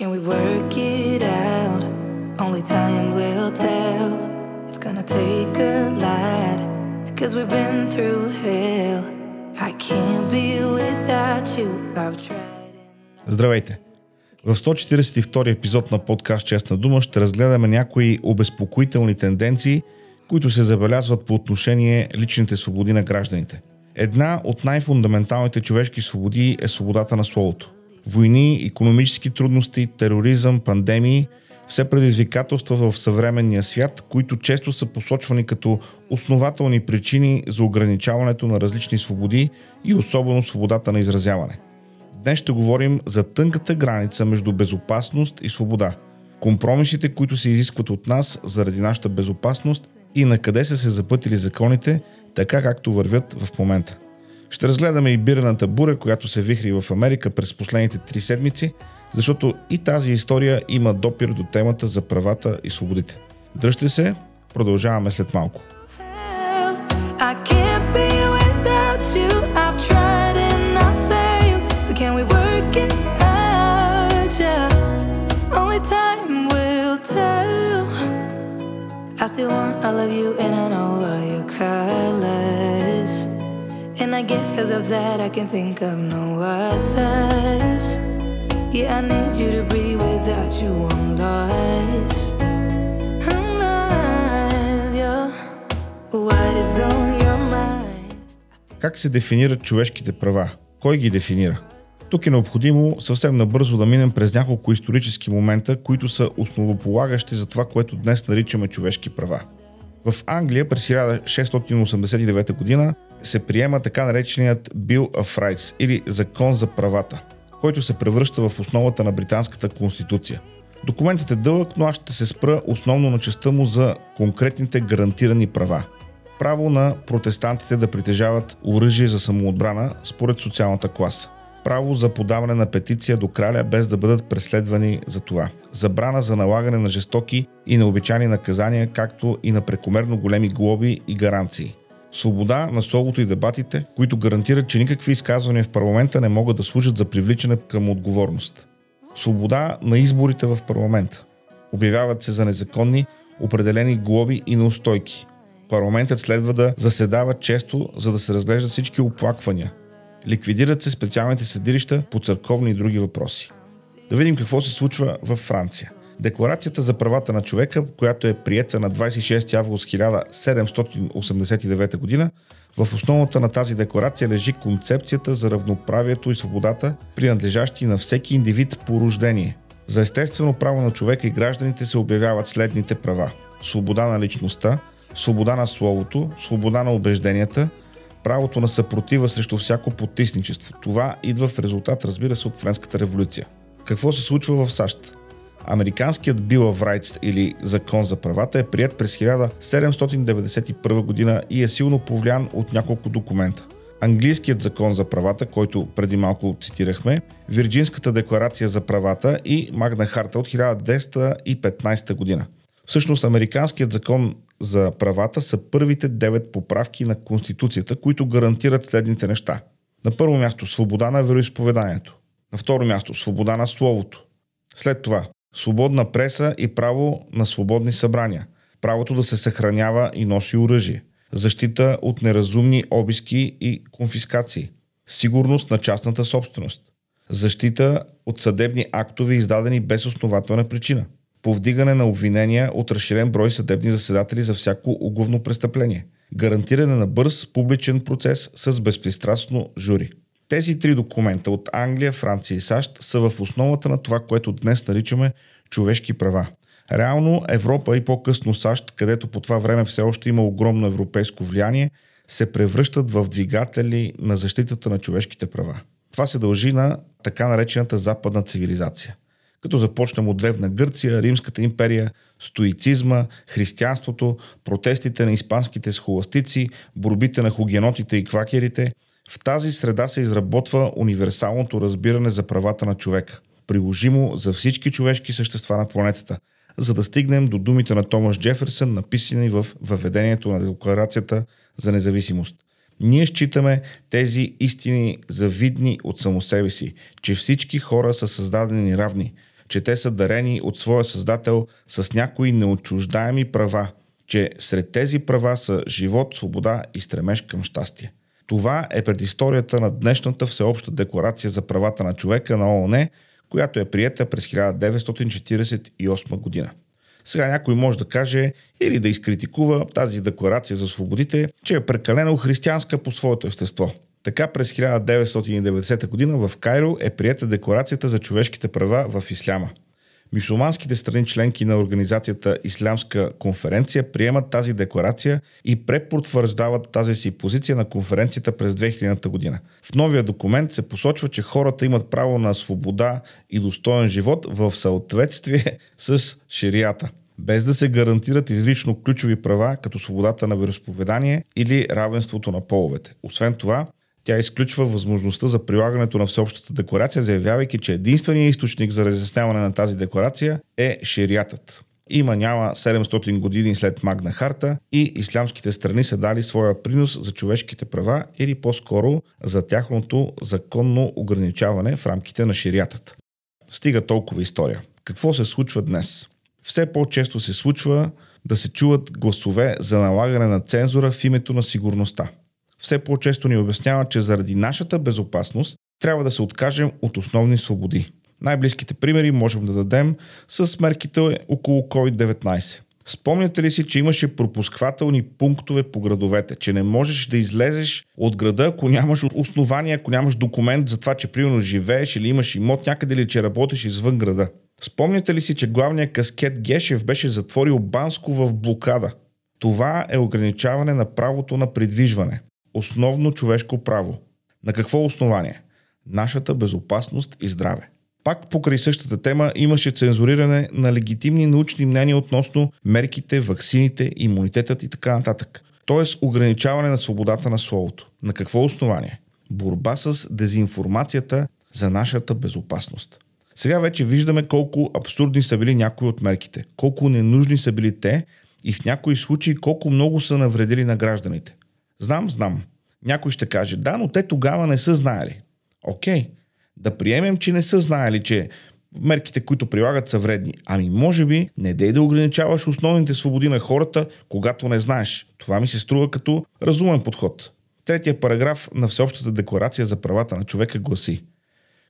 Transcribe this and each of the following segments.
Can we work it out? Only time will tell. It's gonna take a lot. Cause we've been through hell. I can't be without you. I've tried. Здравейте! В 142 епизод на подкаст Честна дума ще разгледаме някои обезпокоителни тенденции, които се забелязват по отношение личните свободи на гражданите. Една от най-фундаменталните човешки свободи е свободата на словото. Войни, економически трудности, тероризъм, пандемии – все предизвикателства в съвременния свят, които често са посочвани като основателни причини за ограничаването на различни свободи и особено свободата на изразяване. Днес ще говорим за тънката граница между безопасност и свобода, компромисите, които се изискват от нас заради нашата безопасност и на къде са се запътили законите, така както вървят в момента. Ще разгледаме и бираната буря, която се вихри в Америка през последните три седмици, защото и тази история има допир до темата за правата и свободите. Дръжте се, продължаваме след малко. I still want all of you and I I guess cause of that I can think of no others. Yeah, I need you to breathe without you. I'm lost. I'm lost. Yeah. What is on your? Как се дефинират човешките права? Кой ги дефинира? Тук е необходимо съвсем набързо да минем през няколко исторически момента, които са основополагащи за това, което днес наричаме човешки права. В Англия през 1689 година се приема така нареченият Bill of Rights или Закон за правата, който се превръща в основата на британската конституция. Документът е дълъг, но аз ще се спра основно на частта му за конкретните гарантирани права. Право на протестантите да притежават оръжие за самоотбрана според социалната класа. Право за подаване на петиция до краля без да бъдат преследвани за това. Забрана за налагане на жестоки и необичайни наказания, както и на прекомерно големи глоби и гаранции. Свобода на словото и дебатите, които гарантират, че никакви изказвания в парламента не могат да служат за привличане към отговорност. Свобода на изборите в парламента. Обявяват се за незаконни определени глоби и неустойки. Парламентът следва да заседава често, за да се разглеждат всички оплаквания. Ликвидират се специалните съдилища по църковни и други въпроси. Да видим какво се случва във Франция. Декларацията за правата на човека, която е приета на 26 август 1789 г., в основата на тази декларация лежи концепцията за равноправието и свободата, принадлежащи на всеки индивид по рождение. За естествено право на човека и гражданите се обявяват следните права. Свобода на личността, свобода на словото, свобода на убежденията, правото на съпротива срещу всяко потисничество. Това идва в резултат, разбира се, от Френската революция. Какво се случва в САЩ? Американският Bill of Rights или Закон за правата е прият през 1791 година и е силно повлиян от няколко документа. Английският закон за правата, който преди малко цитирахме, Вирджинската декларация за правата и Магна Харта от 1215 година. Всъщност, Американският закон за правата са първите девет поправки на Конституцията, които гарантират следните неща. На първо място свобода на вероисповеданието. На второ място свобода на словото. След това свободна преса и право на свободни събрания, правото да се съхранява и носи оръжие, защита от неразумни обиски и конфискации, сигурност на частната собственост, защита от съдебни актове, издадени без основателна причина, повдигане на обвинения от разширен брой съдебни заседатели за всяко угловно престъпление, гарантиране на бърз публичен процес с безпристрастно жури. Тези три документа от Англия, Франция и САЩ са в основата на това, което днес наричаме човешки права. Реално Европа и по-късно САЩ, където по това време все още има огромно европейско влияние, се превръщат в двигатели на защитата на човешките права. Това се дължи на така наречената западна цивилизация. Като започнем от Древна Гърция, Римската империя, стоицизма, християнството, протестите на испанските схоластици, борбите на хугенотите и квакерите – в тази среда се изработва универсалното разбиране за правата на човека, приложимо за всички човешки същества на планетата, за да стигнем до думите на Томас Джеферсън, написани в въведението на Декларацията за независимост. Ние считаме тези истини за видни от само себе си, че всички хора са създадени равни, че те са дарени от своя създател с някои неотчуждаеми права, че сред тези права са живот, свобода и стремеж към щастие. Това е предисторията на днешната всеобща декларация за правата на човека на ООН, която е приета през 1948 година. Сега някой може да каже или да изкритикува тази декларация за свободите, че е прекалено християнска по своето естество. Така през 1990 година в Кайро е прията декларацията за човешките права в исляма. Мисулманските страни членки на организацията Ислямска конференция приемат тази декларация и препотвърждават тази си позиция на конференцията през 2000 година. В новия документ се посочва, че хората имат право на свобода и достоен живот в съответствие с ширията без да се гарантират изрично ключови права, като свободата на вероисповедание или равенството на половете. Освен това, тя изключва възможността за прилагането на Всеобщата декларация, заявявайки, че единственият източник за разясняване на тази декларация е шириатът. Има няма 700 години след Магна Харта и ислямските страни са дали своя принос за човешките права или по-скоро за тяхното законно ограничаване в рамките на шириатът. Стига толкова история. Какво се случва днес? Все по-често се случва да се чуват гласове за налагане на цензура в името на сигурността все по-често ни обяснява, че заради нашата безопасност трябва да се откажем от основни свободи. Най-близките примери можем да дадем с мерките около COVID-19. Спомняте ли си, че имаше пропусквателни пунктове по градовете, че не можеш да излезеш от града, ако нямаш основания, ако нямаш документ за това, че примерно живееш или имаш имот някъде или че работиш извън града? Спомняте ли си, че главният каскет Гешев беше затворил Банско в блокада? Това е ограничаване на правото на придвижване основно човешко право. На какво основание? Нашата безопасност и здраве. Пак покрай същата тема имаше цензуриране на легитимни научни мнения относно мерките, ваксините, имунитетът и така нататък. Тоест ограничаване на свободата на словото. На какво основание? Борба с дезинформацията за нашата безопасност. Сега вече виждаме колко абсурдни са били някои от мерките, колко ненужни са били те и в някои случаи колко много са навредили на гражданите. Знам, знам. Някой ще каже, да, но те тогава не са знаели. Окей, да приемем, че не са знаели, че мерките, които прилагат са вредни. Ами може би не дей да ограничаваш основните свободи на хората, когато не знаеш. Това ми се струва като разумен подход. Третия параграф на Всеобщата декларация за правата на човека гласи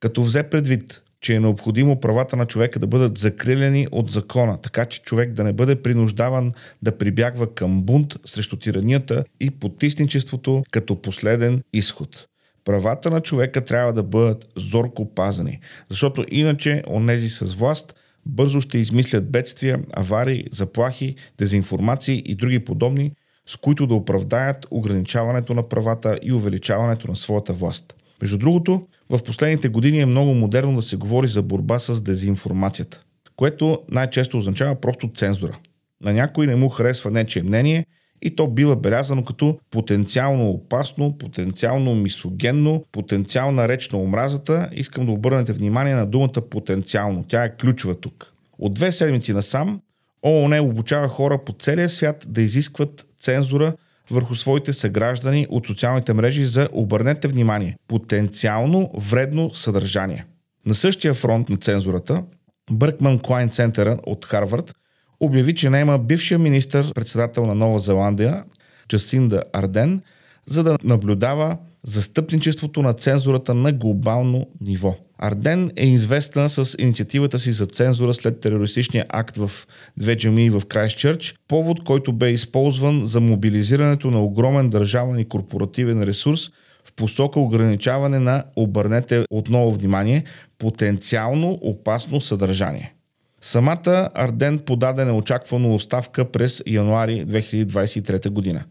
Като взе предвид, че е необходимо правата на човека да бъдат закрилени от закона, така че човек да не бъде принуждаван да прибягва към бунт срещу тиранията и потисничеството като последен изход. Правата на човека трябва да бъдат зорко пазани, защото иначе онези с власт бързо ще измислят бедствия, аварии, заплахи, дезинформации и други подобни, с които да оправдаят ограничаването на правата и увеличаването на своята власт. Между другото, в последните години е много модерно да се говори за борба с дезинформацията, което най-често означава просто цензура. На някой не му харесва нечие мнение и то бива белязано като потенциално опасно, потенциално мисогенно, потенциална реч на омразата. Искам да обърнете внимание на думата потенциално. Тя е ключова тук. От две седмици насам ООН обучава хора по целия свят да изискват цензура върху своите съграждани от социалните мрежи за, обърнете внимание, потенциално вредно съдържание. На същия фронт на цензурата, Бъркман Клайн Центъра от Харвард обяви, че наема бившия министър, председател на Нова Зеландия, Джасинда Арден, за да наблюдава застъпничеството на цензурата на глобално ниво. Арден е известна с инициативата си за цензура след терористичния акт в две джамии в Крайстчърч, повод, който бе използван за мобилизирането на огромен държавен и корпоративен ресурс в посока ограничаване на, обърнете отново внимание, потенциално опасно съдържание. Самата Арден подаде неочаквано оставка през януари 2023 година.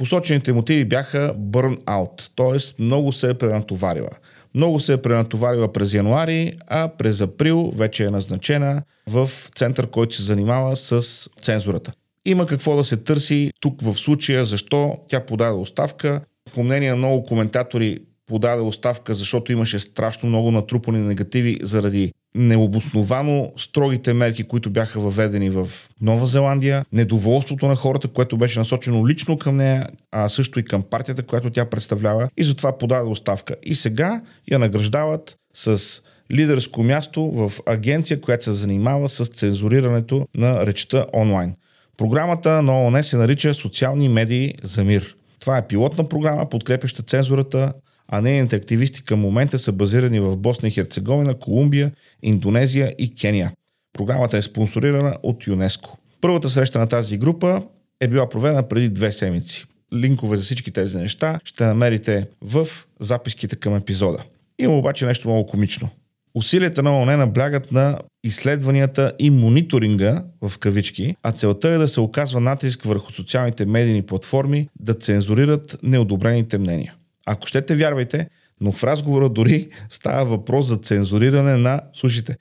Посочените мотиви бяха burn-out, т.е. много се е пренатоварила. Много се е пренатоварила през януари, а през април вече е назначена в център, който се занимава с цензурата. Има какво да се търси тук в случая, защо тя подаде оставка. По мнение на много коментатори подаде оставка, защото имаше страшно много натрупани негативи заради необосновано строгите мерки, които бяха въведени в Нова Зеландия, недоволството на хората, което беше насочено лично към нея, а също и към партията, която тя представлява и затова подаде оставка. И сега я награждават с лидерско място в агенция, която се занимава с цензурирането на речта онлайн. Програмата на ООН се нарича Социални медии за мир. Това е пилотна програма, подкрепяща цензурата, а нейните активисти към момента са базирани в Босна и Херцеговина, Колумбия, Индонезия и Кения. Програмата е спонсорирана от ЮНЕСКО. Първата среща на тази група е била проведена преди две седмици. Линкове за всички тези неща ще намерите в записките към епизода. Има обаче нещо много комично. Усилията на ООН наблягат на изследванията и мониторинга в кавички, а целта е да се оказва натиск върху социалните медийни платформи да цензурират неодобрените мнения. Ако щете, вярвайте, но в разговора дори става въпрос за цензуриране на, слушайте,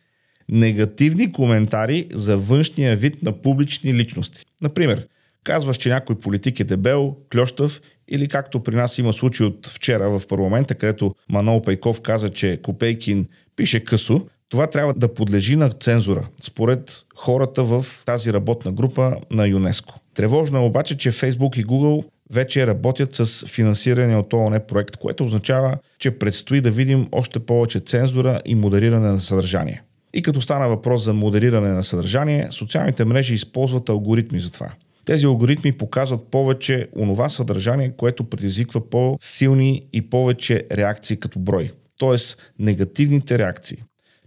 негативни коментари за външния вид на публични личности. Например, казваш, че някой политик е дебел, клющав или както при нас има случай от вчера в парламента, където Манол Пейков каза, че Копейкин пише късо, това трябва да подлежи на цензура, според хората в тази работна група на ЮНЕСКО. Тревожно е обаче, че Facebook и Google вече работят с финансиране от ООН проект, което означава, че предстои да видим още повече цензура и модериране на съдържание. И като стана въпрос за модериране на съдържание, социалните мрежи използват алгоритми за това. Тези алгоритми показват повече онова съдържание, което предизвиква по-силни и повече реакции като брой. Тоест негативните реакции.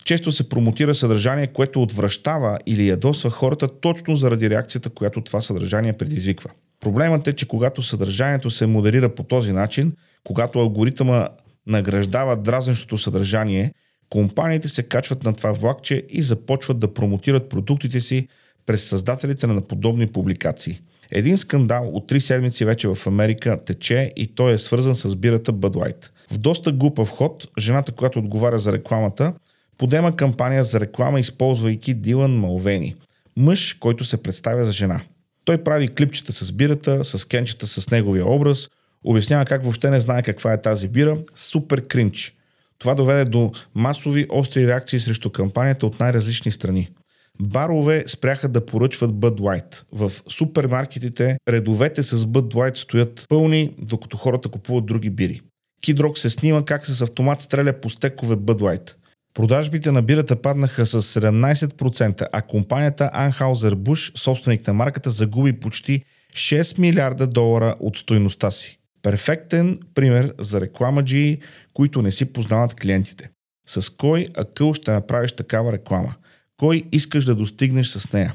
Често се промотира съдържание, което отвръщава или ядосва хората точно заради реакцията, която това съдържание предизвиква. Проблемът е, че когато съдържанието се модерира по този начин, когато алгоритъма награждава дразнещото съдържание, компаниите се качват на това влакче и започват да промотират продуктите си през създателите на подобни публикации. Един скандал от три седмици вече в Америка тече и той е свързан с бирата Bud Light. В доста глупав ход, жената, която отговаря за рекламата, подема кампания за реклама, използвайки Дилан Малвени, мъж, който се представя за жена. Той прави клипчета с бирата, с кенчета с неговия образ, обяснява как въобще не знае каква е тази бира, супер кринч. Това доведе до масови остри реакции срещу кампанията от най-различни страни. Барове спряха да поръчват Bud Light. В супермаркетите редовете с Bud Light стоят пълни, докато хората купуват други бири. Кидрок се снима как с автомат стреля по стекове Bud Light. Продажбите на бирата паднаха с 17%, а компанията Anheuser-Busch, собственик на марката, загуби почти 6 милиарда долара от стойността си. Перфектен пример за рекламаджии, които не си познават клиентите. С кой акъл ще направиш такава реклама? Кой искаш да достигнеш с нея?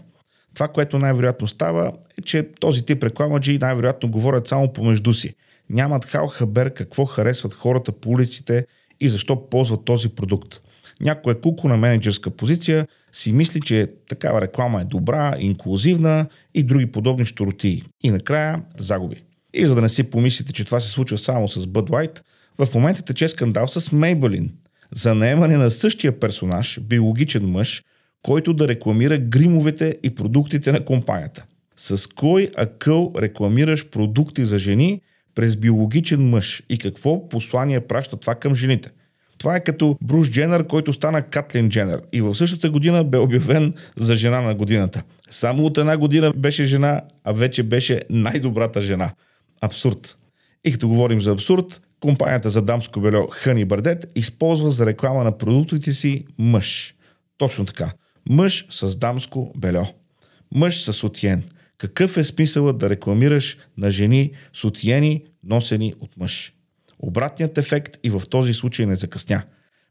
Това, което най-вероятно става, е, че този тип рекламаджи най-вероятно говорят само помежду си. Нямат хал хабер какво харесват хората по улиците и защо ползват този продукт. Някой е куко на менеджерска позиция си мисли, че такава реклама е добра, инклюзивна и други подобни щуротии. И накрая загуби. И за да не си помислите, че това се случва само с Bud Light, в момента тече скандал с Maybelline за наемане на същия персонаж, биологичен мъж, който да рекламира гримовете и продуктите на компанията. С кой акъл рекламираш продукти за жени през биологичен мъж и какво послание праща това към жените? Това е като Бруш Дженър, който стана Катлин Дженър и в същата година бе обявен за жена на годината. Само от една година беше жена, а вече беше най-добрата жена. Абсурд. И като говорим за абсурд, компанията за дамско бельо Хъни Бардет използва за реклама на продуктите си мъж. Точно така. Мъж с дамско бельо. Мъж с сутиен. Какъв е смисълът да рекламираш на жени сутиени, носени от мъж? Обратният ефект и в този случай не закъсня.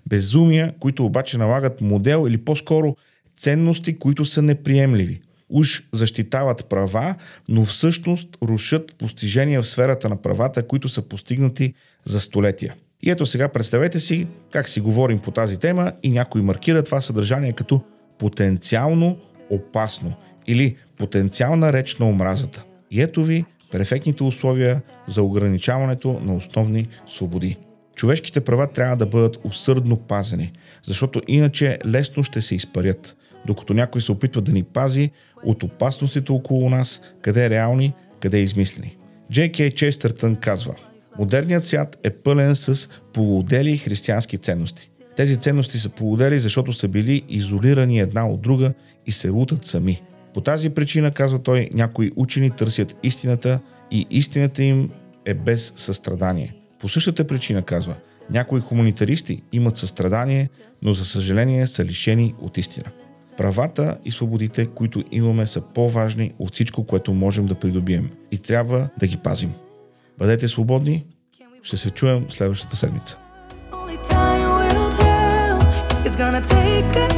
Безумия, които обаче налагат модел или по-скоро ценности, които са неприемливи. Уж защитават права, но всъщност рушат постижения в сферата на правата, които са постигнати за столетия. И ето сега представете си как си говорим по тази тема и някой маркира това съдържание като потенциално опасно или потенциална реч на омразата. И ето ви перфектните условия за ограничаването на основни свободи. Човешките права трябва да бъдат усърдно пазени, защото иначе лесно ще се изпарят, докато някой се опитва да ни пази от опасностите около нас, къде е реални, къде е измислени. Джей Честъртън казва Модерният свят е пълен с полудели християнски ценности. Тези ценности са полудели, защото са били изолирани една от друга и се лутат сами – по тази причина, казва той, някои учени търсят истината и истината им е без състрадание. По същата причина казва, някои хуманитаристи имат състрадание, но за съжаление са лишени от истина. Правата и свободите, които имаме, са по-важни от всичко, което можем да придобием и трябва да ги пазим. Бъдете свободни, ще се чуем следващата седмица. It's gonna take a